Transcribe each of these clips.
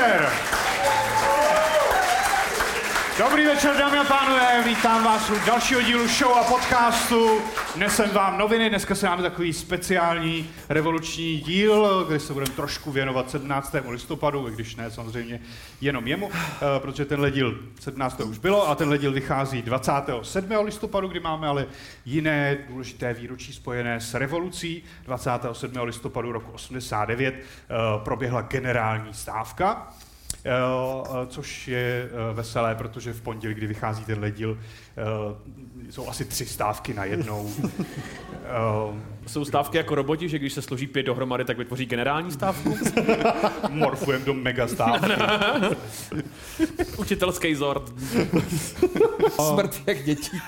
večer! Dobrý večer, dámy a pánové, vítám vás u dalšího dílu show a podcastu. Dnes jsem vám noviny, dneska se máme takový speciální revoluční díl, kde se budeme trošku věnovat 17. listopadu, i když ne samozřejmě jenom jemu, eh, protože tenhle díl 17. už bylo a tenhle díl vychází 27. listopadu, kdy máme ale jiné důležité výročí spojené s revolucí. 27. listopadu roku 89 eh, proběhla generální stávka. Eh, což je eh, veselé, protože v pondělí, kdy vychází tenhle díl, eh, jsou asi tři stávky na jednou. Jsou stávky jako roboti, že když se složí pět dohromady, tak vytvoří generální stávku? Morfujem do mega stávky. Učitelský zord. Smrt jak dětí.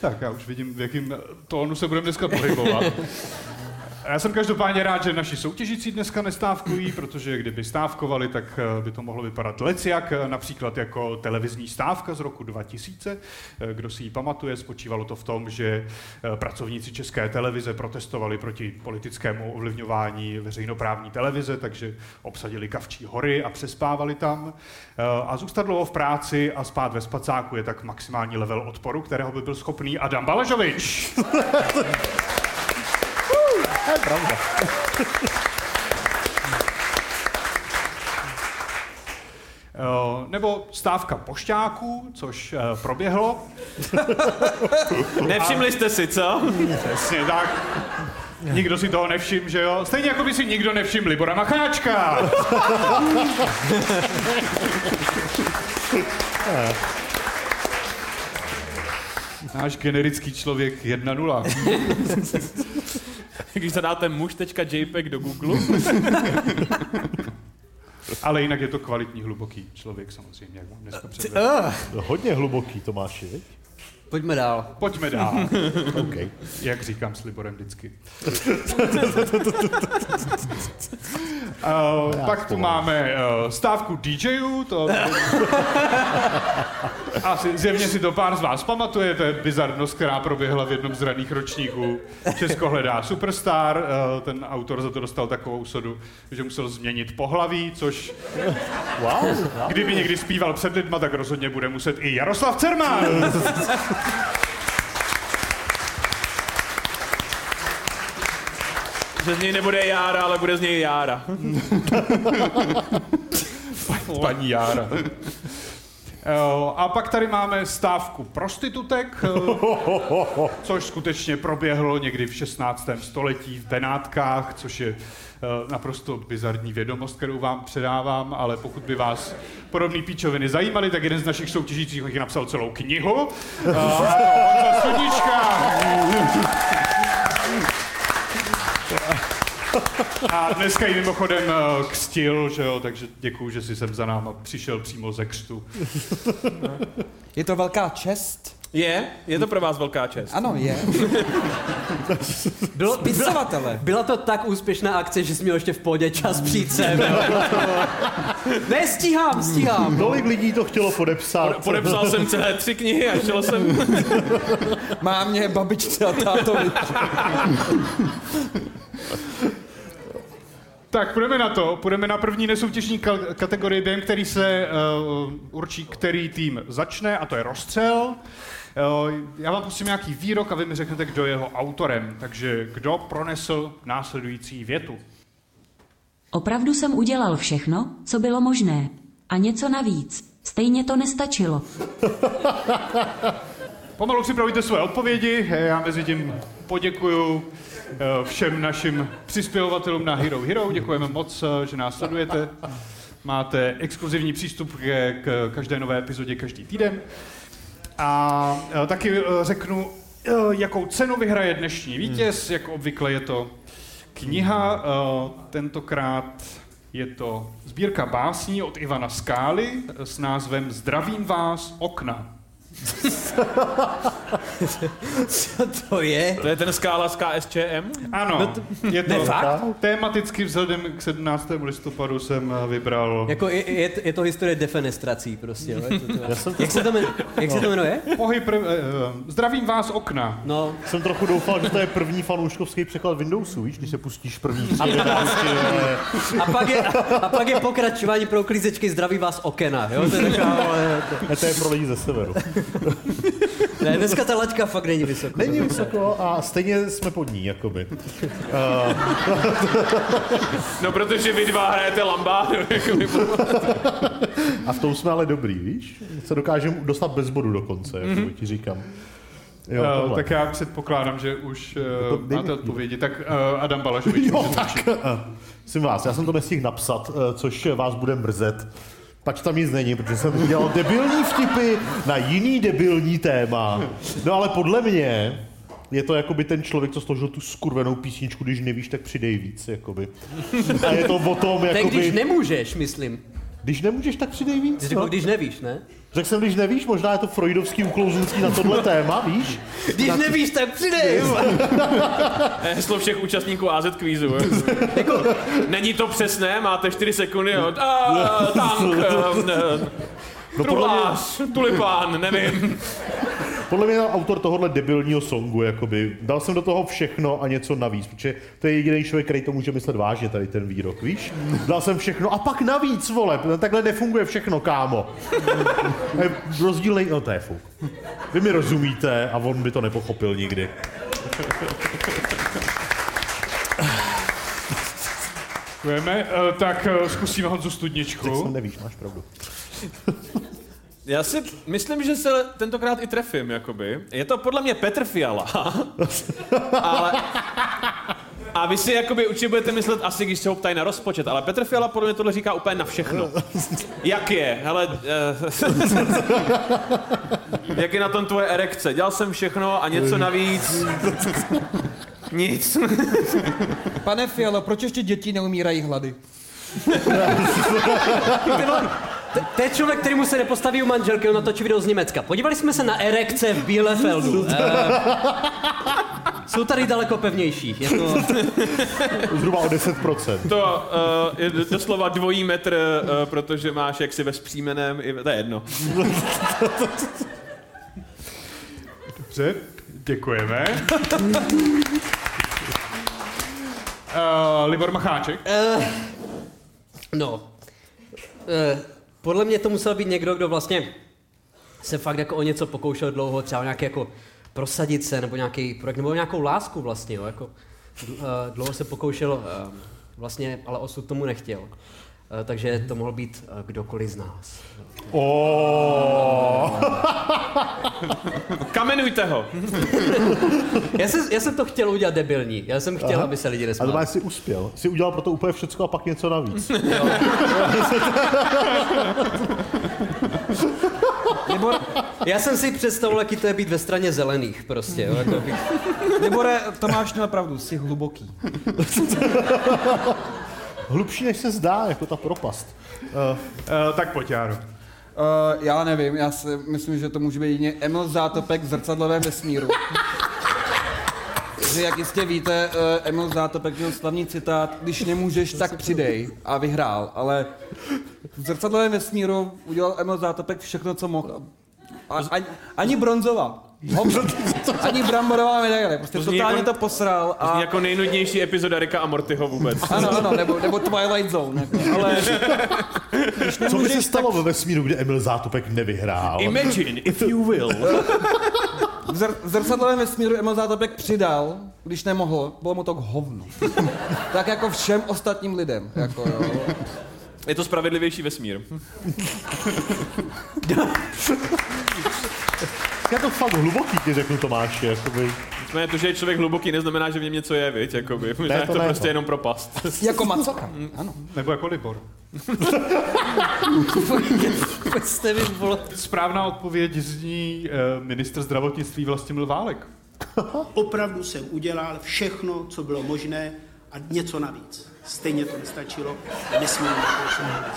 tak já už vidím, v jakým tónu se budeme dneska pohybovat. Já jsem každopádně rád, že naši soutěžící dneska nestávkují, protože kdyby stávkovali, tak eh, by to mohlo vypadat leciak, eh, například jako televizní stávka z roku 2000. Eh, kdo si ji pamatuje, spočívalo to v tom, že pracovníci České televize protestovali proti politickému ovlivňování veřejnoprávní televize, takže obsadili Kavčí hory a přespávali tam. A zůstat dlouho v práci a spát ve spacáku je tak maximální level odporu, kterého by byl schopný Adam Balažovič. To je pravda. Eh, nebo stávka pošťáků, což uh, proběhlo. Nevšimli jste si, co? Přesně tak. Nikdo si toho nevšim, že jo? Stejně jako by si nikdo nevšiml Libora Macháčka. Náš generický člověk 1.0. Když zadáte muž.jpg do Google. Ale jinak je to kvalitní, hluboký člověk samozřejmě, jak vám dneska uh, Hodně hluboký, Tomáši, viď? Pojďme dál. Pojďme dál. okay. Jak říkám s Liborem vždycky. uh, pak tu máme uh, stávku DJů, to... Asi zjevně si to pár z vás pamatuje, to je bizarnost, která proběhla v jednom z raných ročníků. Česko hledá superstar, uh, ten autor za to dostal takovou sodu, že musel změnit pohlaví, což... Wow, Kdyby někdy zpíval před lidma, tak rozhodně bude muset i Jaroslav Cerman. Že z něj nebude Jára, ale bude z něj Jára. Paní Jára. A pak tady máme stávku prostitutek, což skutečně proběhlo někdy v 16. století v Benátkách, což je naprosto bizarní vědomost, kterou vám předávám, ale pokud by vás podobné píčoviny zajímaly, tak jeden z našich soutěžících jich napsal celou knihu. Honza. A dneska ji mimochodem eh, křtil, že jo, takže děkuju, že jsi sem za náma přišel přímo ze křtu. Je to velká čest. Je? Je to pro vás velká čest. Ano, je. Bylo, Pisovatele. Byla to tak úspěšná akce, že jsi měl ještě v pohodě čas přijít sem. ne, stíhám, stíhám. Kolik lidí to chtělo podepsat? Podepsal jsem celé tři knihy a šel jsem... Mámě, babičce a tátovi. Tak, půjdeme na to. Půjdeme na první nesoutěžní kategorii, během který se uh, určí, který tým začne, a to je rozstřel. Uh, já vám pustím nějaký výrok a vy mi řeknete, kdo je jeho autorem. Takže kdo pronesl následující větu? Opravdu jsem udělal všechno, co bylo možné. A něco navíc. Stejně to nestačilo. Pomalu připravíte své odpovědi, já mezi tím poděkuju Eh, všem našim přispěvatelům na Hero Hero. Děkujeme moc, eh, že nás sledujete. Máte exkluzivní přístup k, každé nové epizodě každý týden. A eh, taky řeknu, jakou cenu vyhraje dnešní vítěz. Jak obvykle je to kniha, tentokrát je to sbírka básní od Ivana Skály s názvem Zdravím vás, okna. Co to je? To je ten skála z KSČM? Ano, je to Ne, fakt? tematicky vzhledem k 17. listopadu jsem eh, vybral Jako je, je, je to historie defenestrací prostě. jo, je to, to, jak, se to jmenuje? jak se to jmenuje? pohyb... eh, eh, zdravím vás okna. No, Jsem trochu doufal, že to je první fanouškovský překlad Windowsu, víš, když se pustíš první ale a pak je, a pak je pokračování pro uklízečky zdraví vás okena, jo? To je taková, ale, ne, to je pro lidi ze severu. ne, dneska ta laťka fakt není vysoko. Není vysoko a stejně jsme pod ní, jakoby. No, protože vy dva hrajete lambádu. A v tom jsme ale dobrý, víš? Se dokážeme dostat bez bodu dokonce, Mhm. ti říkám. Jo, Uh, tak já předpokládám, že už To uh, máte odpovědi. Tak uh, Adam Balašovič, Jo, tak. Jsem vás, já jsem to nestihl napsat, eh, což vás bude mrzet. Pač tam nic není, protože jsem udělal debilní vtipy na jiný debilní téma. No ale podle mě je to jakoby ten člověk, co složil tu skurvenou písničku, když nevíš, tak přidej víc, jakoby. A je to o tom, jakoby... když nemůžeš, myslím. Když nemůžeš, tak přidej víc. Jsi řekl, No. když nevíš, ne? Řekl jsem, když nevíš, možná je to freudovský uklouznutí na tohle téma, víš? Když nevíš, tak přidej. Heslo všech účastníků AZ kvízu. Jako, Není to přesné, máte 4 sekundy. Jo. A, tank, eh, No truhlář, tulipán, nevím. Podle mě autor tohohle debilního songu, jakoby, dal jsem do toho všechno a něco navíc, protože to je jediný člověk, který to může myslet vážně, tady ten výrok, víš? Dal jsem všechno a pak navíc, vole, takhle nefunguje všechno, kámo. Je Rozdílnej, no to je fuk. Vy mi rozumíte a on by to nepochopil nikdy. Děkujeme. Uh, tak uh, zkusíme Honzu Tak Studničku. jsem nevíš, máš pravdu. Já si myslím, že se tentokrát i trefím, jakoby. Je to podle mě Petr Fiala. ale... A vy si jakoby určitě budete myslet asi, když se ho ptají na rozpočet, ale Petr Fiala podle mě tohle říká úplně na všechno. Jak je? Hele, uh, jak je na tom tvoje erekce? Dělal jsem všechno a něco navíc. Nic. Pane Fialo, proč ještě děti neumírají hlady? To je člověk, který mu se nepostaví u manželky, on natočí video z Německa. Podívali jsme se na erekce v Bielefeldu. Eh, jsou tady daleko pevnější. Je to... Zhruba o 10%. To uh, je doslova dvojí metr, uh, protože máš jaksi ve vzpřímeném, i, to je jedno. Dobře, děkujeme. Uh, Libor Macháček. Eh, no. Eh, podle mě to musel být někdo, kdo vlastně se fakt jako o něco pokoušel dlouho, třeba nějaký jako prosadit se, nebo nějaký projekt, nebo nějakou lásku vlastně, jo, jako uh, dlouho se pokoušel, uh, vlastně, ale osud tomu nechtěl. Uh, takže to mohl být kdokoliv z nás. Oh. Kamenujte ho. Já jsem, já jsem to chtěl udělat debilní, já jsem chtěl, aby se lidi A to nesmáli. máš si uspěl. Jsi udělal pro to úplně všecko a pak něco navíc. Nebo, já jsem si představoval, jaký to je být ve straně zelených prostě, jo, jako bych, Nebore, Tomáš měl pravdu, jsi hluboký. Hlubší, než se zdá, jako ta propast. Uh, Uh, tak pojď, Járo. Uh, já nevím, já si myslím, že to může být jedině Emil Zátopek v zrcadlovém vesmíru. že jak jistě víte, uh, Emil Zátopek měl slavný citát, když nemůžeš, tak přidej a vyhrál, ale v zrcadlovém vesmíru udělal Emil Zátopek všechno, co mohl. A, ani, ani bronzová. Ani bramborová medaile. Prostě To zní totálně jako- to posral. A... Jako nejnudnější epizoda Rika a Mortyho vůbec. ano, ano, nebo, nebo Twilight Zone. Jako. Ale co by se stalo ve vesmíru, kde Emil Zátopek nevyhrál? Imagine, if you will. v, zr- v zrcadlovém vesmíru Emil Zátopek přidal, když nemohl, bylo mu to k hovnu. tak jako všem ostatním lidem. Jako, jo. Je to spravedlivější vesmír. Je to fakt hluboký, ty řeknu Tomáši, jakoby. Nicméně to, že je člověk hluboký, neznamená, že v něm něco je, viď, jakoby. Ne, je to to ne, prostě to. jenom propast. Jako macocha. Ano. Nebo jako Libor. vole. Správná odpověď zní uh, ministr zdravotnictví Vlastimil Válek. Opravdu jsem udělal všechno, co bylo možné a něco navíc. Stejně to nestačilo, nesmím na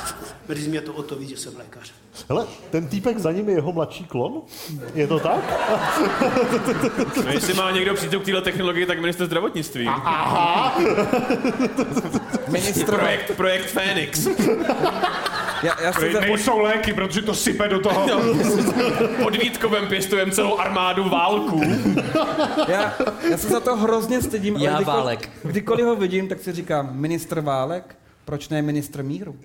Mrzí mě to o to víc, že jsem lékař. Hele, ten týpek za ním je jeho mladší klon? Je to tak? No, jestli má někdo přístup k této technologii, tak minister zdravotnictví. Ministr... Projekt, projekt Phoenix. Já, já se za... Nejsou léky, protože to sype do toho. Pod Vítkovem pěstujeme celou armádu válků. Já, já se za to hrozně stydím. Já kdykoliv- Válek. Kdykoliv ho vidím, tak si říkám, ministr Válek, proč ne ministr míru?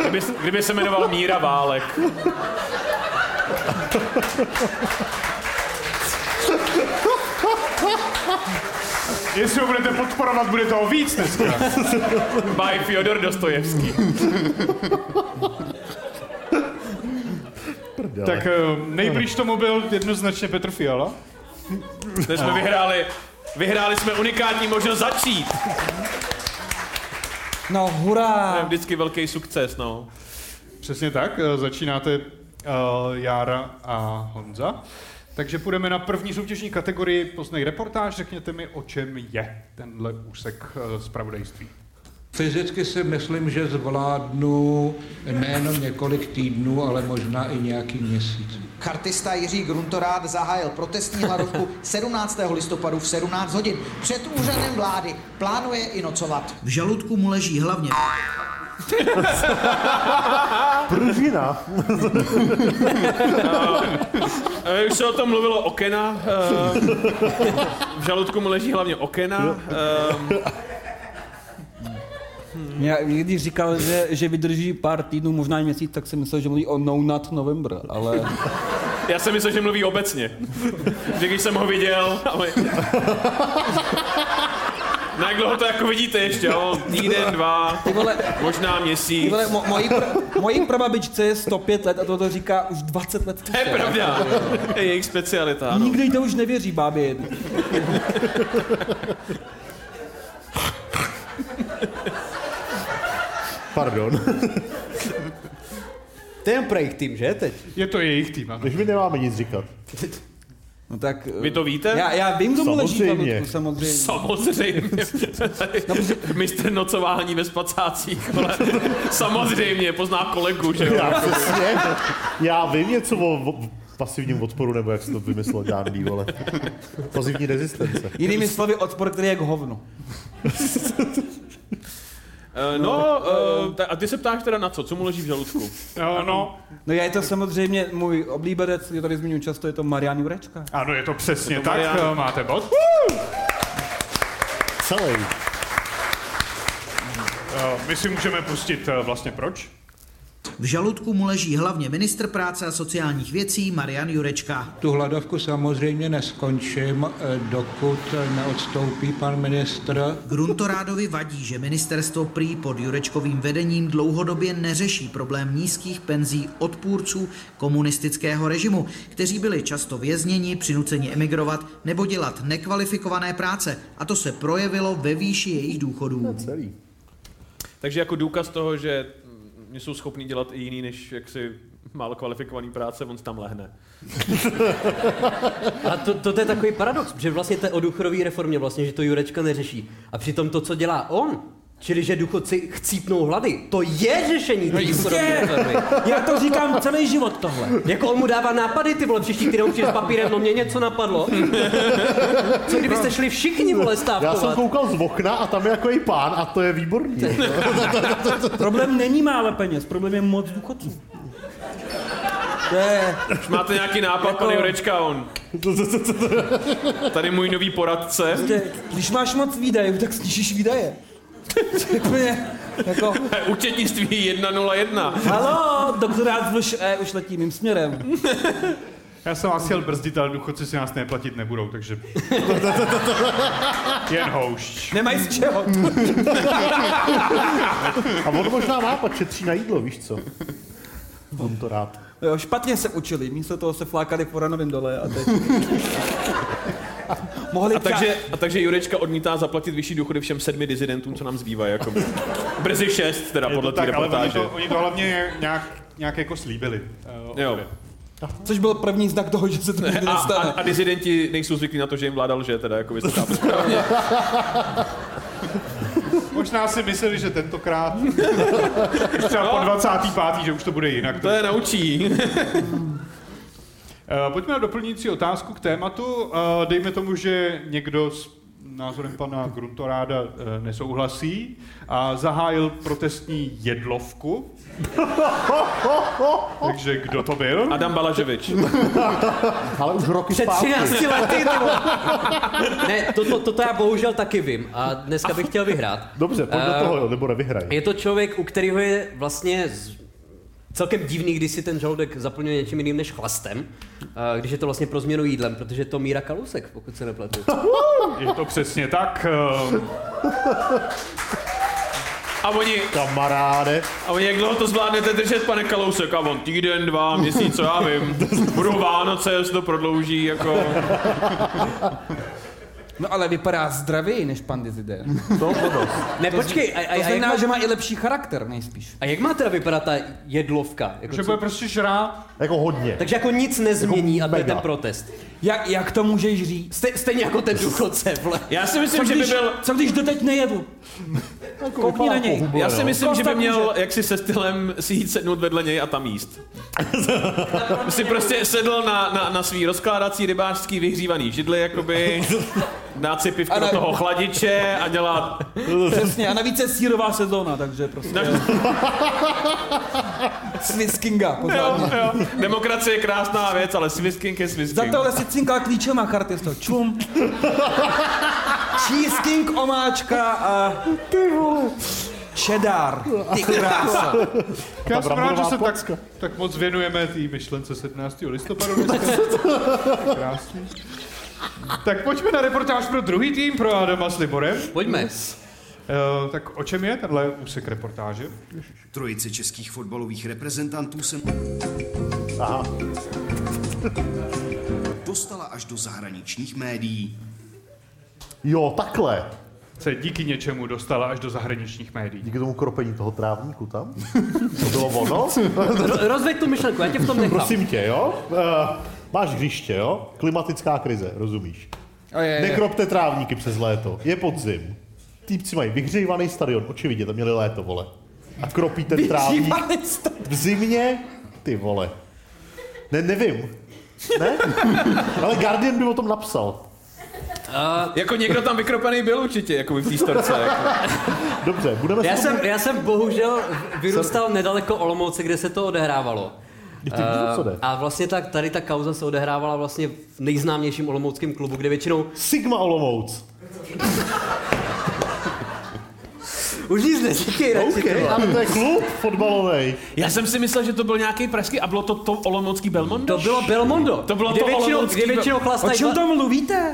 Kdyby, kdyby se jmenoval Míra Válek. Jestli ho budete podporovat, bude toho víc dneska. By Fyodor Dostojevský. Tak eh, nejblíž tomu byl jednoznačně Petr Fiala. Teď jsme vyhráli, vyhráli jsme unikátní možnost začít. No, To je hurá! vždycky velký sukces, no. Přesně tak, eh, začínáte uh, Jára a Honza. Takže půjdeme na první soutěžní kategorii Poznej reportáž. Řekněte mi, o čem je tenhle úsek uh, zpravodajství. Fyzicky si myslím, že zvládnu nejenom několik týdnů, ale možná i nějaký měsíc. Chartista Jiří Gruntorát zahájil protestní hladovku 17. listopadu v 17 hodin. Před úřadem vlády plánuje i nocovat. V žaludku mu leží hlavně Pružina. E, už se o tom mluvilo okena. E, v žaludku mu leží hlavně okena. E, Já, když říkal, že, že vydrží pár týdnů, možná i měsíc, tak jsem myslel, že mluví o No Nut November, ale... já jsem myslel, že mluví obecně. Že když jsem ho viděl, ale... Na jak dlouho to jako vidíte ještě, jo? Týden, dva, Ty vole, možná ty měsíc. vole mo, mojí, pr- mojí prababičce je 105 let a to to říká už 20 let. To je pravda. To je jejich specialita, ano. Nikdo jí to už nevěří, bábě. Pardon. To je jen pro jejich tým, že teď? Je to jejich tým, ano. Když mi nemáme nic říkat. No tak... Vy to víte? Já, já vím, kdo mu leží v Samozřejmě. samozřejmě. Samozřejmě. Mistr nocování ve spacácích, ale samozřejmě, pozná kolegu, že jo? Já. Já vím něco o, o pasivním odporu, nebo jak se to vymyslel žádný, vole. Pasivní rezistence. Jinými slovy, odpor, který je k hovnu. Eh, No, ta- a ty se ptáš teda na co? Co mu leží v žaludku? No, no, No já je to samozřejmě můj oblíbenec, je tady zmiňuji často, je to Marian Jurečka. ano, je to přesně Je to tak, Marian. máte bod. Celý. Eh, My si můžeme pustit eh, vlastně proč. V žaludku mu leží hlavně ministr práce a sociálních věcí Marian Jurečka. Tu hladovku samozřejmě neskončím, eh, dokud neodstoupí pan ministr. Gruntorádovi vadí, že ministerstvo prý pod Jurečkovým vedením dlouhodobě neřeší problém nízkých penzí odpůrců komunistického režimu, kteří byli často vězněni, přinuceni emigrovat nebo dělat nekvalifikované práce. A to se projevilo ve výši jejich důchodů. Celý. Takže jako důkaz toho, že jsou schopní dělat i jiný než jaksi málo kvalifikovaný práce, on tam lehne. A to, to, to je takový paradox, že vlastně to je o důchodové reformě vlastně, že to Jurečka neřeší. A přitom to, co dělá on, čili že důchodci chcípnou hlady, to je řešení té důchodové reformy. Já to říkám celý život tohle. Jako on mu dává nápady, ty vole, příští týden přijde s papírem, no mě něco napadlo. Co kdybyste šli všichni, vole, Já jsem stávkovat? koukal z okna a tam je jako i pán a to je výborný. Problém není málo peněz, problém je moc důchodců. Je, Už máte nějaký nápad, Jako- pane Jurečka, on. Tady můj nový poradce. prostě, když máš moc výdajů, tak snížíš výdaje. Úplně, jako, Účetnictví 101. halo, doktorát už, eh, už letí mým směrem. Já jsem vás chtěl brzdit, ale důchodci si nás neplatit nebudou, takže... Jen houšť. Nemají z čeho. A on možná nápad šetří na jídlo, víš co? On to rád. Jo, špatně se učili, místo toho se flákali po ranovém dole a teď... Mohli A takže, a takže Jurečka odmítá zaplatit vyšší důchody všem sedmi dizidentům, co nám zbývají. Jako brzy šest, teda podle té tak, ale oni reportáže. to, oni to hlavně nějak, nějak jako slíbili. Uh, Jo. Což byl první znak toho, že se to nikdy A, a, nestane. a disidenti nejsou zvyklí na to, že jim vláda lže, teda jako vy to chápu správně. Možná si mysleli, že tentokrát, třeba po 25. že už to bude jinak. To je naučí. Eh, Pojďme na doplňující otázku k tématu. Eh, Dejme tomu, že někdo s názorem pana Gruntoráda eh, nesouhlasí a zahájil protestní jedlovku. Takže kdo to byl? Adam Balaževič. Ale už roky Před zpátky. 13 lety. Ne, to, to, toto já bohužel taky vím a dneska bych chtěl vyhrát. Dobře, pojď do toho, nebo nevyhraj. Je to člověk, u kterého je vlastně z... celkem divný, když si ten žaludek zaplňuje něčím jiným než chlastem, eh, když je to vlastně pro změnu jídlem, protože je to Míra Kalusek, pokud se nepletu. Je to přesně tak. eh, A oni, Kamaráde. a oni, jak dlouho to zvládnete držet, pane Kalousek? A on týden, dva, měsíc, co já vím. Budou Vánoce, se to prodlouží, jako... No ale vypadá zdravěji než pan Dizide. To to dost. Ne, počkej, a, a, To a, jak znamená, má, že má i lepší charakter nejspíš. a jak má teda vypadat ta jedlovka? Jako Že co, bude prostě žrát. Jako hodně. takže jako nic nezmění a to je ten protest. Jak, jak to můžeš říct? Ste, stejně jako ten důchodce, vole. Já si Co myslím, že by když, byl... co když doteď nejedl? Koukni na něj. Já si myslím, že by měl jak si se stylem si jít sednout vedle něj a tam jíst. si prostě sedl na, na, na svý rozkládací rybářský vyhřívaný židli, jakoby dát si pivko A do na- toho chladiče a dělat... Přesně, a navíc je sírová sezóna, takže prostě... Swiss Kinga, Jo, pořádně. jo. Demokracie je krásná věc, ale Swisking je Za Swisking. tohle si cinkal klíčem a karty z toho. Čum. Cheese King, omáčka a... Ty vole. Cheddar. Ty krása. Já jsem rád, že se tak, tak moc věnujeme té myšlence 17. listopadu dneska. Krásný. Tak pojďme na reportáž pro druhý tým, pro Adama s Liborem. Pojďme. Uh, tak o čem je tenhle úsek reportáže? Trojice českých fotbalových reprezentantů se Aha. Dostala až do zahraničních médií. Jo, takhle. Se díky něčemu dostala až do zahraničních médií. Díky tomu kropení toho trávníku tam. To bylo ono. Ro- rozveď tu myšlenku, já tě v tom nechám. Prosím tě, jo? Uh, máš hřiště, jo? Klimatická krize, rozumíš? A je, je. Nekropte trávníky přes léto. Je podzim. Týpci mají vyhřívaný stadion, očividně, tam měli léto, vole. A kropí ten trávník v zimě, ty vole. Ne, nevím. Ne? Ale Guardian by o tom napsal. Jako někdo tam vykropený byl určitě, jako v té storce. Jako. Dobře, budeme Já se jsem, já jsem bohužel vyrůstal nedaleko Olomouce, kde se to odehrávalo. Eh, a vlastně tak, tady ta kauza se odehrávala vlastně v nejznámějším olomouckém klubu, kde většinou Sigma Olomouc. Už nic neříkej, radši, OK, ty vole. ale to je klub fotbalový. Já jsem si myslel, že to byl nějaký pražský a bylo to to olomoucký Belmondo? To bylo Belmondo. To bylo kde to většinou, olomoucký kde většinou O chlastají čem dva- tam mluvíte?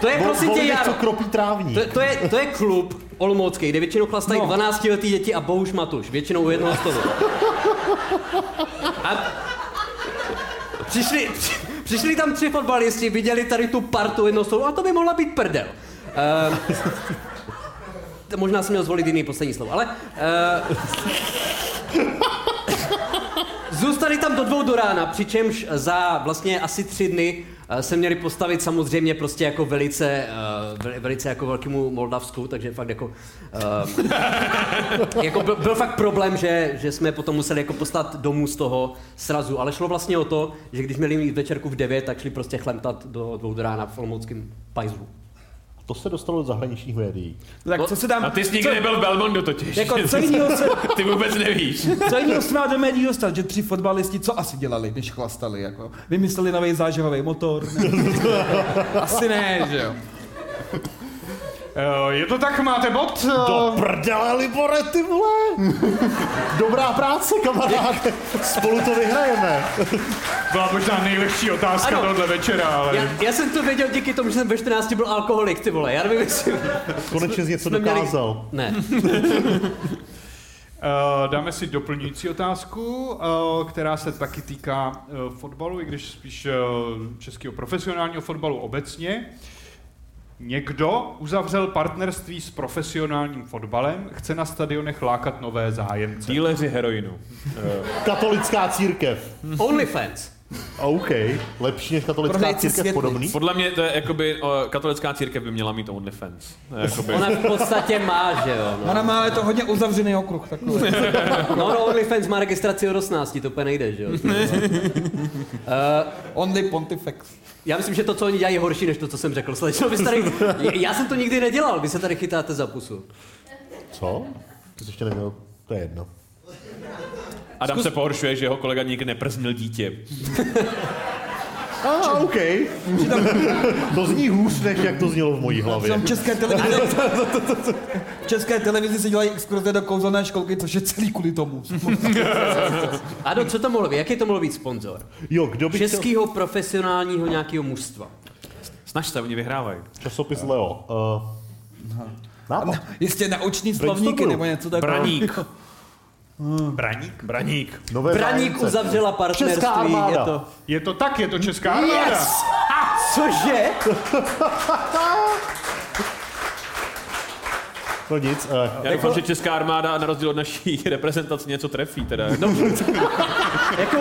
To je prosím tě, Jaro. kropí trávník. To, to, je, to je klub olomoucký, kde většinou chlastají No. 12 letý děti a Bohuš Matuš. Většinou u jednoho stolu. A přišli, při, přišli tam tři fotbalisti, viděli tady tu partu jednoho stolu a to by mohla být prdel. Uh, možná jsem měl zvolit jiný poslední slovo, ale... Uh, Zůstali tam do dvou do rána, přičemž za vlastně asi tři dny eh, se měli postavit samozřejmě prostě jako velice, veli- velice jako velkému Moldavsku, takže fakt jako, eh, jako byl, byl fakt problém, že, že jsme potom museli jako poslat domů z toho srazu, ale šlo vlastně o to, že když měli mít večerku v 9, tak šli prostě chlemtat do dvou do rána v olomouckém pajzlu. To se dostalo do zahraničních médií. Tak co se tam... A ty jsi nikdy nebyl v Belmondo totiž. Jako, co jinýho se, Ty vůbec nevíš. co jinýho se má do médií dostat, že tři fotbalisti co asi dělali, když chlastali, jako? Vymysleli nový záživový motor? asi ne, že jo? Uh, je to tak, máte bod? Do Uh, prdele, Libore, ty vole! Dobrá práce, kamaráde. Spolu to vyhrajeme. byla možná nejlehčí otázka Ano. tohle večera, ale... Já, já jsem to věděl díky tomu, že jsem ve 14 byl alkoholik, ty vole, já nevím, jestli... Konečně jsi něco jsme měli- dokázal. Ne. Uh, dáme si doplňující otázku, uh, která se taky týká uh, fotbalu, i když spíš uh, českého profesionálního fotbalu obecně. Někdo uzavřel partnerství s profesionálním fotbalem, chce na stadionech lákat nové zájemce. Díleři heroinu. Katolická církev. OnlyFans. OK, lepší než katolická Prodejci církev světlic. podobný. Podle mě to je jakoby, o, katolická církev by měla mít OnlyFans. Jakoby, Ona v podstatě má, že jo. No, Ona má ale to hodně uzavřený okruh takový. no, no OnlyFans má registraci od 18, to úplně nejde, že jo. Uh, Only Pontifex. já myslím, že to, co oni dělají, je horší, než to, co jsem řekl. Slečno, vy jste tady, já jsem to nikdy nedělal, vy se tady chytáte za pusu. Co? Ty jsi ještě neměl, to je jedno. Adam se pohoršuje, že jeho kolega nikdy neprznil dítě. A, ah, OK. to zní hůř, než jak to znělo v mojí hlavě. V české televizi, v české televizi se dělají exkurze do kouzelné školky, což je celý kvůli tomu. Ado, co to mohlo být? Jaký to mohlo být sponzor? Jo, kdo by chtěl... Českého profesionálního nějakého mužstva. Snaž se, oni vyhrávají. Časopis Leo. Uh, nápad. Jistě nauční slovníky nebo něco takového. Braník. Braník? Braník. Nové Braník zájemce. uzavřela Česká partnerství, armáda. je to... Je to tak, je to česká armáda. Yes! Cože? No nic, uh, Já doufám, že česká armáda na rozdíl od naší reprezentace něco trefí teda. No, Jako,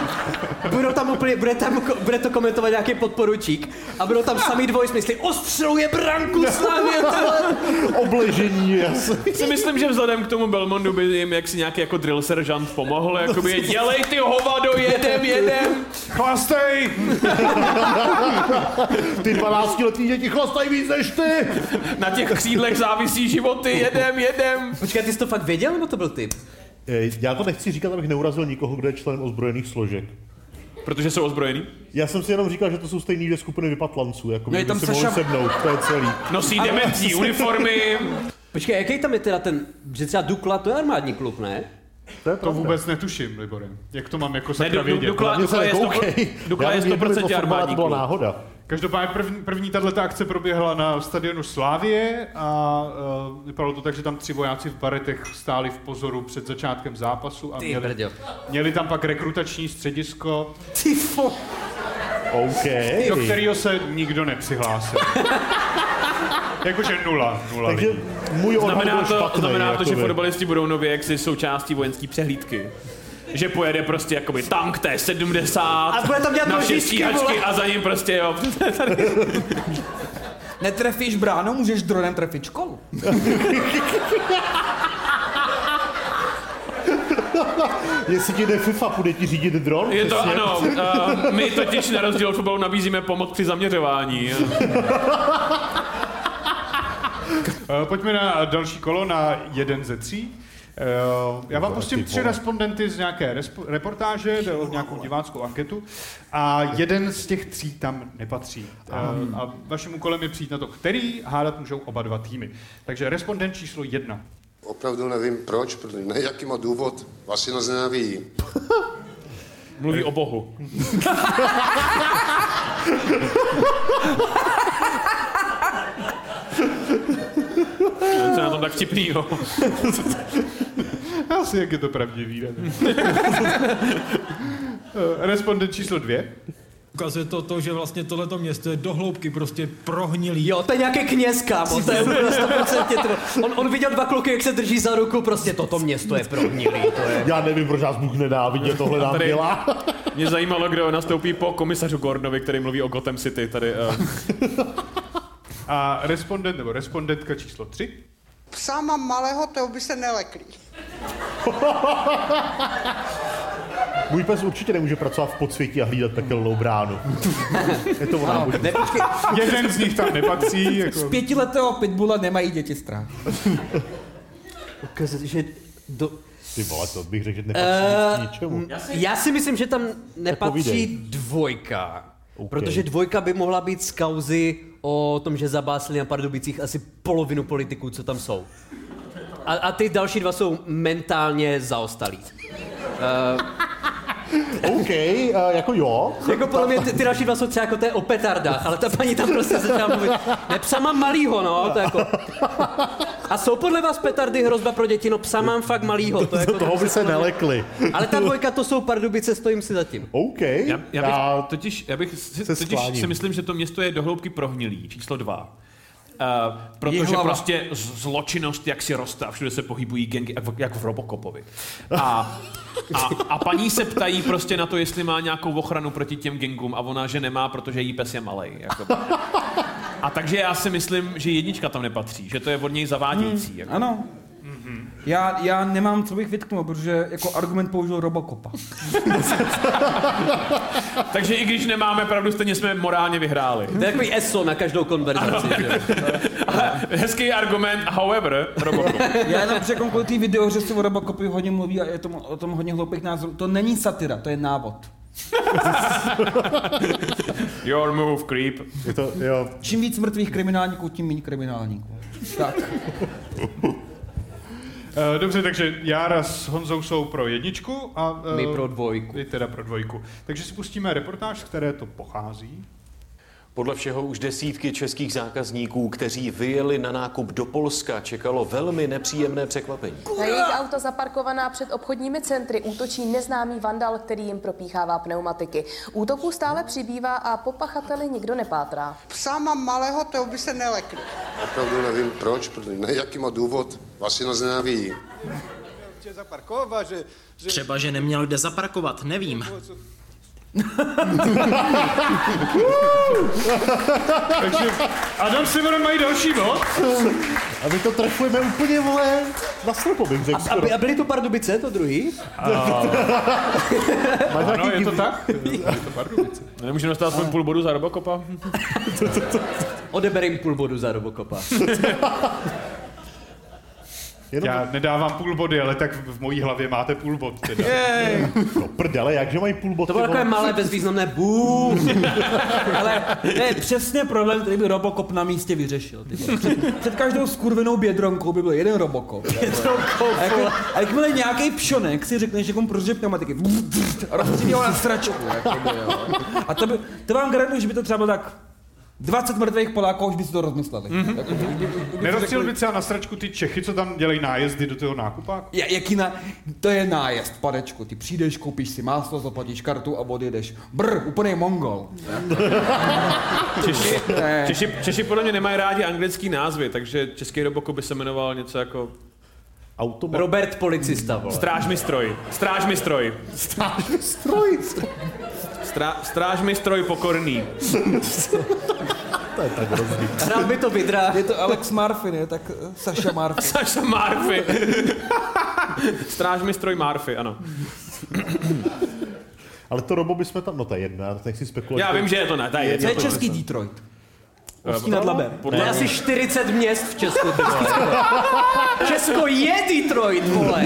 budou tam úplně, bude, tam, bude to komentovat nějaký podporučík a budou tam sami dvoj smysly. Ostřeluje branku Slavě, obležení, jasně. si myslím, že vzhledem k tomu Belmondu by jim jaksi nějaký jako drill seržant pomohl, jakoby dělej ty hovado, jedem, jedem. Chlastej! Ty 12 letý děti chlastají víc než ty. Na těch křídlech závisí životy, jedem, jedem. Počkej, ty jsi to fakt věděl, nebo to byl typ? Eh, Já to nechci říkat, abych neurazil nikoho, kdo je členem ozbrojených složek. Protože jsou ozbrojený. Já jsem si jenom říkal, že to jsou stejné dvě skupiny vypatlanců, jako No, je by tam si Saša- mohli sednout, to je celý. Nosí dementní uniformy. Počkej, jaký tam je teda ten, že třeba Dukla, to je armádní klub, ne? To je To pravda. vůbec netuším, Libore. Jak to mám jako sakra vědět? Dukla, Dukla, je sto, nekoukej. Dukla je Já vím, jednou mi 100% to furt armádní byla náhoda. Každopádně první, první tato akce proběhla na stadionu Slávie a uh, vypadalo to tak, že tam tři vojáci v baretech stáli v pozoru před začátkem zápasu a Ty měli, brďo. měli tam pak rekrutační středisko, Ty fo... OK. do kterého se nikdo nepřihlásil. Jakože nula, nula Takže lidí. můj odhad Znamená byl to, špatný, znamená to že jakoby. fotbalisti budou nově jaksi součástí vojenské přehlídky. Že pojede prostě jakoby tank T-70 A bude tam dělat na stíhačky a za ním prostě jo. Netrefíš bránu, můžeš dronem trefit školu. Jestli ti jde FIFA, bude ti řídit dron? Je to přesně. ano. Uh, my totiž na rozdíl od fotbalu nabízíme pomoc při zaměřování. Uh, pojďme na další kolo, na jeden ze tří. Uh, já vám pustím tři respondenty z nějaké reportáže, jde o nějakou diváckou anketu a jeden z těch tří tam nepatří. Uh, a vaším úkolem je přijít na to, který hádat můžou oba dva týmy. Takže respondent číslo jedna. Opravdu nevím proč, protože ne, jaký má důvod, asi nás nenávidí. Mluví o Bohu. Co je na tom tak vtipnýho? Asi jak je to pravdivý. ne? Respondent číslo dvě. Ukazuje to to, že vlastně tohleto město je dohloubky prostě prohnilý. Jo, to je nějaký kněz, kámo, to je úplně 100% to. On, on viděl dva kluky, jak se drží za ruku, prostě toto město je prohnilý, to je. Já nevím, proč nás Bůh nenávidí, tohle nám Tady- dělá. Mě zajímalo, kdo nastoupí po komisařu Gordonovi, který mluví o Gotham City. Tady, uh, A respondent nebo respondentka číslo tři. Psa mám malého, toho by se neleklí. Můj pes určitě nemůže pracovat v podsvětí a hlídat pekelnou bránu. Je to ona. Ne, počkej, Jeden z nich tam nepatří. Jako... Z pětiletého pitbulla nemají děti strach. ukazuje, že do, Ty vole, to bych řekl, že nepatří k ničemu. Já si myslím, že tam nepatří dvojka. OK. Protože dvojka by mohla být z kauzy o tom, že zabásili na Pardubicích asi polovinu politiků, co tam jsou. A, a ty další dva jsou mentálně zaostalí. OK, uh, jako jo. Jako podle mě ty, ty další dva jsou třeba jako té o petardách, ale ta paní tam prostě začala mluvit. Ne, psa mám malýho, no, to je jako... A jsou podle vás petardy hrozba pro děti? No psa mám fakt malýho. To je jako, Toho by se nelekli. Ale ta dvojka to jsou Pardubice, stojím si zatím. OK. já, já, bych, totiž, já bych si, se totiž si myslím, že to město je dohloubky prohnilý, číslo dva. Uh, protože Jihlava. prostě zločinnost jak si roste a všude se pohybují gengy, jak v- jak v Robocopovi. A, a, a paní se ptají prostě na to, jestli má nějakou ochranu proti těm gengům a ona, že nemá, protože jí pes je malej. Jako. A takže já si myslím, že jednička tam nepatří, že to je od něj zavádějící. Jako. Ano. Já, já nemám, co bych vytknul, protože jako argument použil Robocopa. Takže i když nemáme pravdu, stejně jsme morálně vyhráli. To je takový ESO na každou konverzaci. že? Hezký argument, however, Robocop. Já jenom řeknu kvůli té video, že se o Robocopi hodně mluví a je tom, o tom hodně hloupých názorů. To není satira, to je návod. Your move, creep. Je to, jo. Čím víc mrtvých kriminálníků, tím méně kriminálníků. Tak. Eh, Dobře, takže Jára s Honzou jsou pro jedničku a... eh, My pro dvojku. Vy teda pro dvojku. Takže si pustíme reportáž, z které to pochází. Podle všeho už desítky českých zákazníků, kteří vyjeli na nákup do Polska, čekalo velmi nepříjemné překvapení. Na jejich auto zaparkovaná před obchodními centry útočí neznámý vandal, který jim propíchává pneumatiky. Útoků stále přibývá a po pachateli nikdo nepátrá. Psa mám malého, to by se nelekli. Opravdu nevím proč, protože ne, jaký má důvod, vlastně nás nenávidí. Třeba, že neměl kde zaparkovat, nevím. Takže Adam s Simonem mají další bod. A my to trefujeme úplně, vole, na slepo bych řekl. A, a byly to Pardubice, to druhý? Máš Ano, je to tak? Je to Pardubice. Nemůžeme dostat aspoň půl bodu za Robocopa? Odeber jim půl bodu za Robocopa. Já nedávám půl body, ale tak v mojí hlavě máte půl bod. Teda. No prdele, jakže mají půl boty? To bylo takové malé bezvýznamné bů. Ale to je přesně problém, který by Robocop na místě vyřešil. Před, před každou skurvenou bědronkou by byl jeden Robocop. A, jak, a jakmile nějaký pšonek si řekne, že komu prožije pneumatiky a rozstřílí ho na stračku. Jakoby, jo. A to, by, to vám garantuju, že by to třeba bylo tak 20 mrtvých Poláků už by si to rozmysleli. Mm-hmm. Jako, už by- už třeba na sračku ty Čechy, co tam dělají nájezdy do toho nákupáku? Ja, jaký na, to je nájezd, padečku. Ty přijdeš, koupíš si máslo, zaplatíš kartu a odjedeš. Brr, úplný mongol. Češi. Češi, Češi podle mě nemají rádi anglický názvy, takže český Robocop by se jmenoval něco jako Automat. Robert policista, vole. Stráž mi stroj. Stráž mi stroj. Stráž mi stroj. Strá, stráž mi stroj pokorný. To je tak hrozný. Hrál by to Vidra. Je to Alex Marfin, je tak eh, Saša Marfin. Saša Marfy. Stráž mi stroj Marfy, ano. Ale to robo bychom tam, no to je já nechci spekulovat. Já vím, že je to ne, to je Co jedno. je český Detroit? Ústí nad Labem. To je asi 40 měst v Česku, ty vole. Česko je Detroit, vole.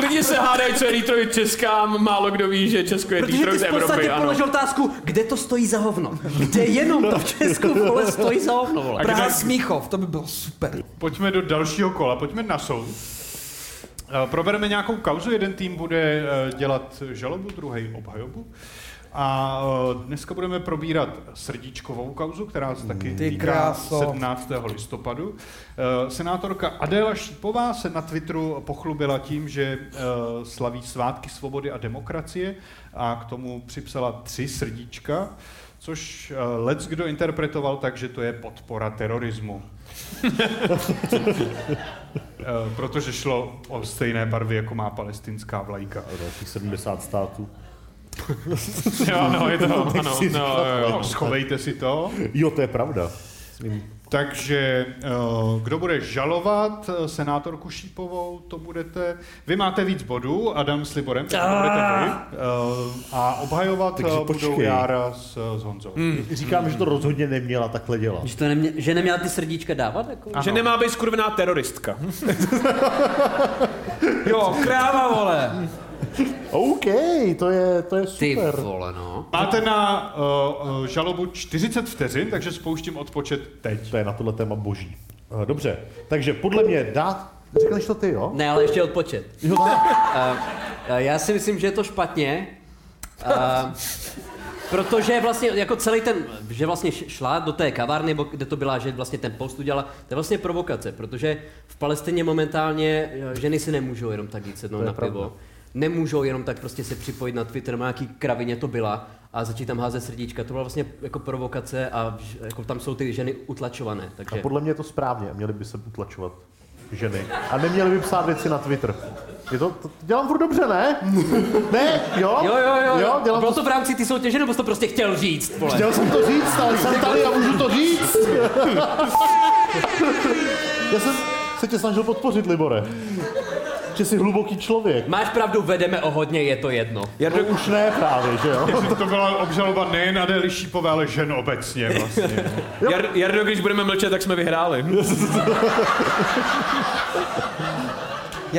Lidi se hádají, co je Detroit Česká, málo kdo ví, že Česko je Protože ty jsi v podstatě Evropy, ano. položil otázku, kde to stojí za hovno. Kde jenom to v Česku, vole, stojí za hovno, vole. Praha Smíchov, to by bylo super. Pojďme do dalšího kola, pojďme na soud. Eh, Probereme nějakou kauzu, jeden tým bude eh, dělat žalobu, druhý obhajobu. A eh, dneska budeme probírat srdíčkovou kauzu, která se taky Ty týká kráso. 17. listopadu. Eh, Senátorka Adéla Šípová se na Twitteru pochlubila tím, že eh, slaví svátky svobody a demokracie a k tomu připsala tři srdíčka, což lec kdo interpretoval tak, že to je podpora terorismu. Protože šlo o stejné barvy, jako má palestinská vlajka. A dalších 70 států. Jo, no, je to, ano, si no, říkal, jo, jo. No, schovejte si to. Jo, to je pravda. Takže eh, kdo bude žalovat eh, senátorku Šípovou, to budete... Vy máte víc bodů, Adam s Liborem, to budete vy. Eh, A obhajovat Takže eh, budou počkej. Jára s, s Honzou. Hmm. Říkám, že to rozhodně neměla takhle dělat. Že, to nemě, že neměla ty srdíčka dávat? Jako? Že nemá být skurvená teroristka. Jo, kráva, vole. OK, to je, to je Ty super. vole, no. Máte na uh, žalobu 40 vteřin, takže spouštím odpočet teď. To je na tohle téma boží. Eh, Dobře, takže podle mě dát... Řekneš to ty, jo? Ne, ale ještě odpočet. Jo, tak. Uh, uh, já si myslím, že je to špatně. Uh, protože vlastně jako celý ten, že vlastně š- šla do té kavárny, nebo kde to byla, že vlastně ten post udělala, to je vlastně provokace, protože v Palestině momentálně eh, ženy si nemůžou jenom tak jít sednout To je na pivo. Nemůžou jenom tak prostě se připojit na Twitter, na nějaký kravině to byla a začít tam házet srdíčka. To byla vlastně jako provokace a jako tam jsou ty ženy utlačované. Takže... A podle mě je to správně. Měli by se utlačovat ženy. A neměli by psát věci na Twitter. Je to, to dělám furt dobře, ne? ne? Jo? Jo, jo, jo. jo jo. dělám Bylo to v rámci ty soutěže, nebo jsi to prostě chtěl říct? Vole? Chtěl jsem to říct, ale jsem tady a můžu to říct. Já jsem se tě snažil podpořit, Libore. Že jsi hluboký člověk. Máš pravdu, vedeme o hodně, je to jedno. No už ne právě, že jo? Takže to byla obžaloba nejen Adély Šípové, ale žen obecně vlastně. Jar, Jardo, když budeme mlčet, tak jsme vyhráli.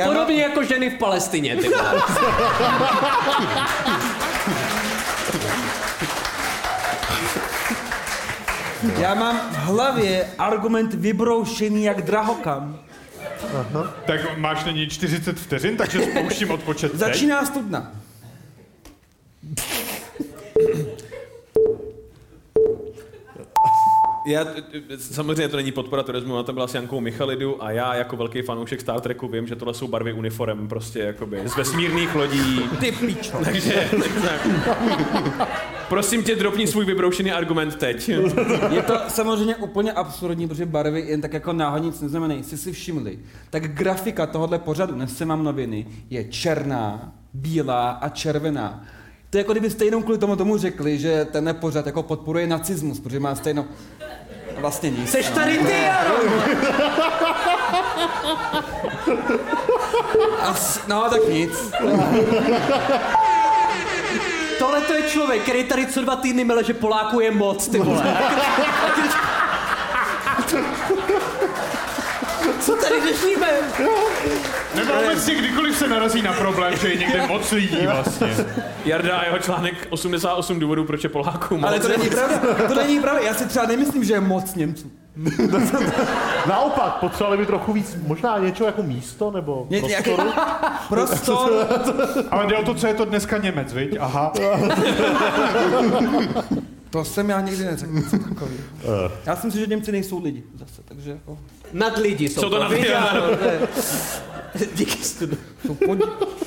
Podobně jako ženy v Palestině, ty. Já mám v hlavě argument vybroušený jak drahokam. Aha. Tak máš nyní 40 vteřin, takže spouštím odpočet teď. Začíná studna. Já, samozřejmě to není podpora turismu, to byla s Jankou Michalidu a já jako velký fanoušek Star Treku vím, že tohle jsou barvy uniform prostě jakoby z vesmírných lodí. Ty pičo. Takže, tak. Prosím tě, dropni svůj vybroušený argument teď. Je to samozřejmě úplně absurdní, protože barvy jen tak jako náhodně nic neznamenají. Jestli si všimli, tak grafika tohohle pořadu, dnes se mám noviny, je černá, bílá a červená. To je jako kdybyste jenom kvůli tomu tomu řekli, že ten pořad jako podporuje nacismus, protože má stejno... Vlastně nic. Seš tady ty, Jaro! As, no, tak nic. Tohle to je člověk, který tady co dva týdny mele, že Poláků je moc, ty vole. Co tady řešíme? Nebo obecně kdykoliv se narazí na problém, že je někde moc lidí vlastně. Jarda a jeho článek 88 důvodů, proč je Poláků moc. Ale to není pravda. To není pravda. Já si třeba nemyslím, že je moc Němců. Naopak, potřebovali by trochu víc, možná něco jako místo, nebo Ně- nějaký- prostoru. Prostor. Ale jde o to, co je to dneska Němec, viď? Aha. To jsem já nikdy neřekl. něco takového. Já si myslím, že Němci nejsou lidi zase, takže jako... Nad lidi jsou, Jsou to ano. to je- Díky studu. Jsou, pod,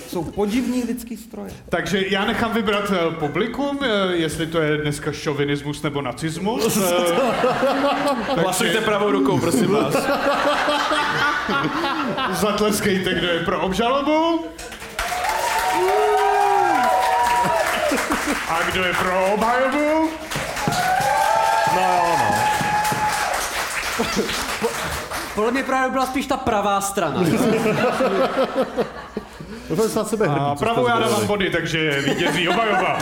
jsou podivní lidský stroje. Takže já nechám vybrat eh, publikum, eh, jestli to je dneska šovinismus nebo nacismus. Eh, Hlasujte pravou rukou, prosím vás. Zatleskejte, kdo je pro obžalobu. A kdo je pro obhajobu? No jo, no. Podle mě právě byla spíš ta pravá strana. Na sebe A pravou já dávám body, takže vítězí obhajoba.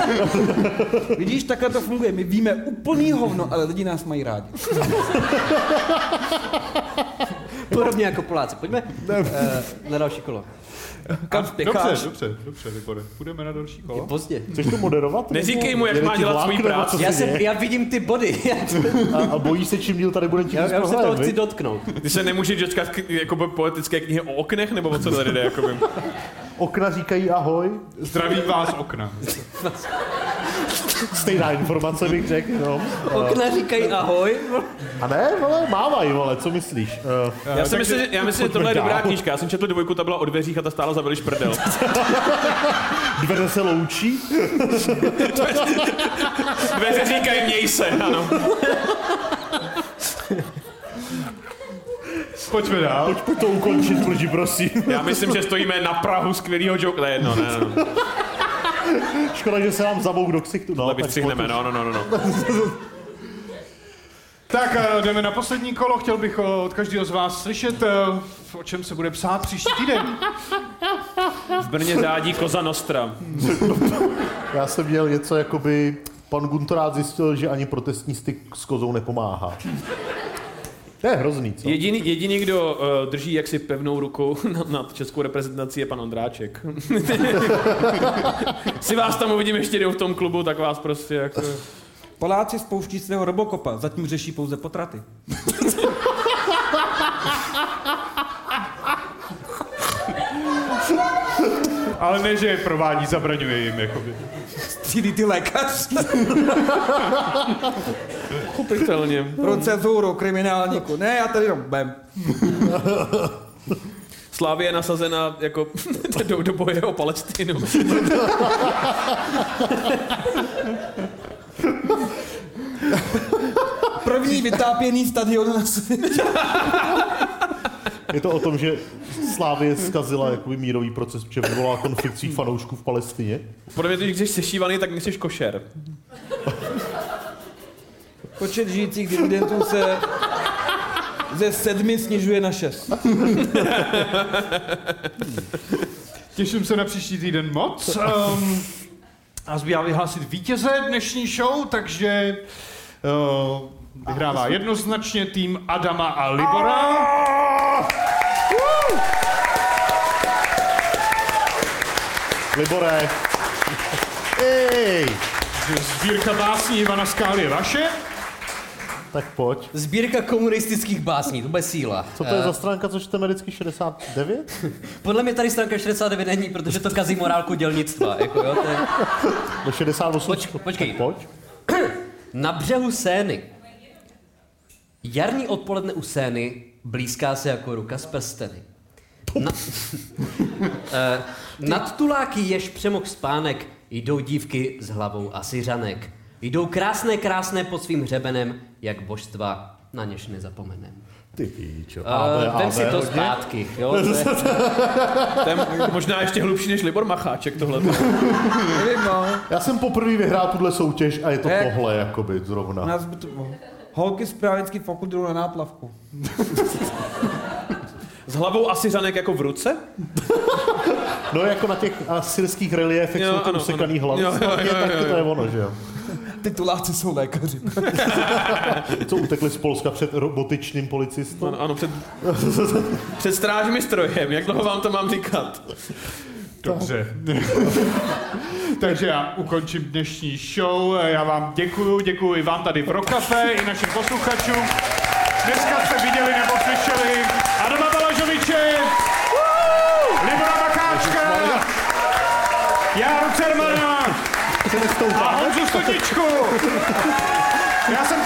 Vidíš, takhle to funguje. My víme úplný hovno, ale lidi nás mají rádi. Podobně jako Poláci. Pojďme uh, na další kolo. Kam? Dobře, dobře, dobře, Libore. Půjdeme na další Je kolo. pozdě. Chceš to moderovat? Neříkej mu, jak má dělat nebo práci. Já, jsem, já vidím ty body. A, a bojí se, čím díl tady bude tím já, já se toho chci dotknout. Ty se nemůžeš dočkat jako poetické knihy o oknech, nebo o co tady jde, jakoby. Okna říkají ahoj. Zdravím vás okna. Stejná informace bych řekl, no. Okna říkají ahoj. A ne, vole, mávaj, vole, co myslíš? Uh, Já si myslím, že, já myslím, že tohle je dobrá knížka. Já jsem četl dvojku, ta byla o dveřích a ta stála za veliš prdel. Dveře se loučí. Dveře říkají měj se, ano. Pojďme dál. Pojď, pojď to ukončit, Vlži, prosím. Já myslím, že stojíme na Prahu skvělýho joke. Ne, no, ne, no. Škoda, že se nám zabouk do ksichtu. No, Tohle vystřihneme, no, no, no, no. no. Tak a jdeme na poslední kolo. Chtěl bych od každého z vás slyšet, eh, o čem se bude psát příští týden. V Brně řádí Koza Nostra. Já jsem měl něco, jakoby pan Guntorát zjistil, že ani protestní styk s kozou nepomáhá. To je hrozný, co? Jediný, jediný kdo uh, drží jaksi pevnou rukou nad, nad českou reprezentací je pan Ondráček. si vás tam uvidím ještě jednou v tom klubu, tak vás prostě jako... Poláci spouští svého Robocopa, zatím řeší pouze potraty. Ale ne, že je provádí, zabraňuje jim, jakoby. Střílí ty lékař. Pochopitelně. Proceduru kriminálníku. Ne, já tady jenom bem. Slávě je nasazena jako do, do boje o Palestinu. První vytápěný stadion na světě. Je to o tom, že Slávě zkazila jakoby mírový proces, protože vyvolala konflikt svých fanoušků v Palestině. Podle mě, když jsi sešívaný, tak myslíš košer. Počet žijících dividendů se ze sedmi snižuje na šest. Těším se na příští týden moc. Um, a zbývá vyhlásit vítěze dnešní show, takže uh, vyhrává jednoznačně tým Adama a Libora. Libore. Ej. Sbírka básní Ivana Skály je vaše. Tak pojď. Sbírka komunistických básní, to bude síla. Co to je Eh, za stránka, co čteme vždycky 69? Podle mě tady stránka 49 není, protože to kazí morálku dělnictva. Jako, jo, to je... Do 68? Poč, počkej. Tak pojď. Na břehu Sény. Jarní odpoledne u Sény blízká se jako ruka z prsteny. Na, Eh, nad tuláky jež přemok spánek jdou dívky s hlavou asiřanek. Jdou krásné, krásné pod svým hřebenem, jak božstva, na něž nezapomenem. Ty píčo. Uh, vem si to zpátky, jo? To je, To je možná ještě hlubší než Libor Macháček tohle. Nevím, no. Já jsem poprvé vyhrál tuhle soutěž a je to Jak? tohle, jakoby, zrovna. Nás by to... Holky z právnický fakult jdou na náplavku. S hlavou Asiřanek jako v ruce? No jako na těch asyrských reliefech Jo, jsou ty ano, usekaný ano. hlavy. Jo, jo, jo, tak jo, to je ono, že jo. Tituláci jsou lékaři. Co utekli z Polska před robotičným policistou? Ano, ano před, před strážmi strojem. Jak dlouho vám to mám říkat? Dobře. Takže já ukončím dnešní show. Já vám děkuju, děkuji vám tady pro kafe i našim posluchačům. Dneska jste viděli nebo slyšeli Adama Balažoviče, Libora Macháčka, Járu Cermana a Honzu Studičku. Já jsem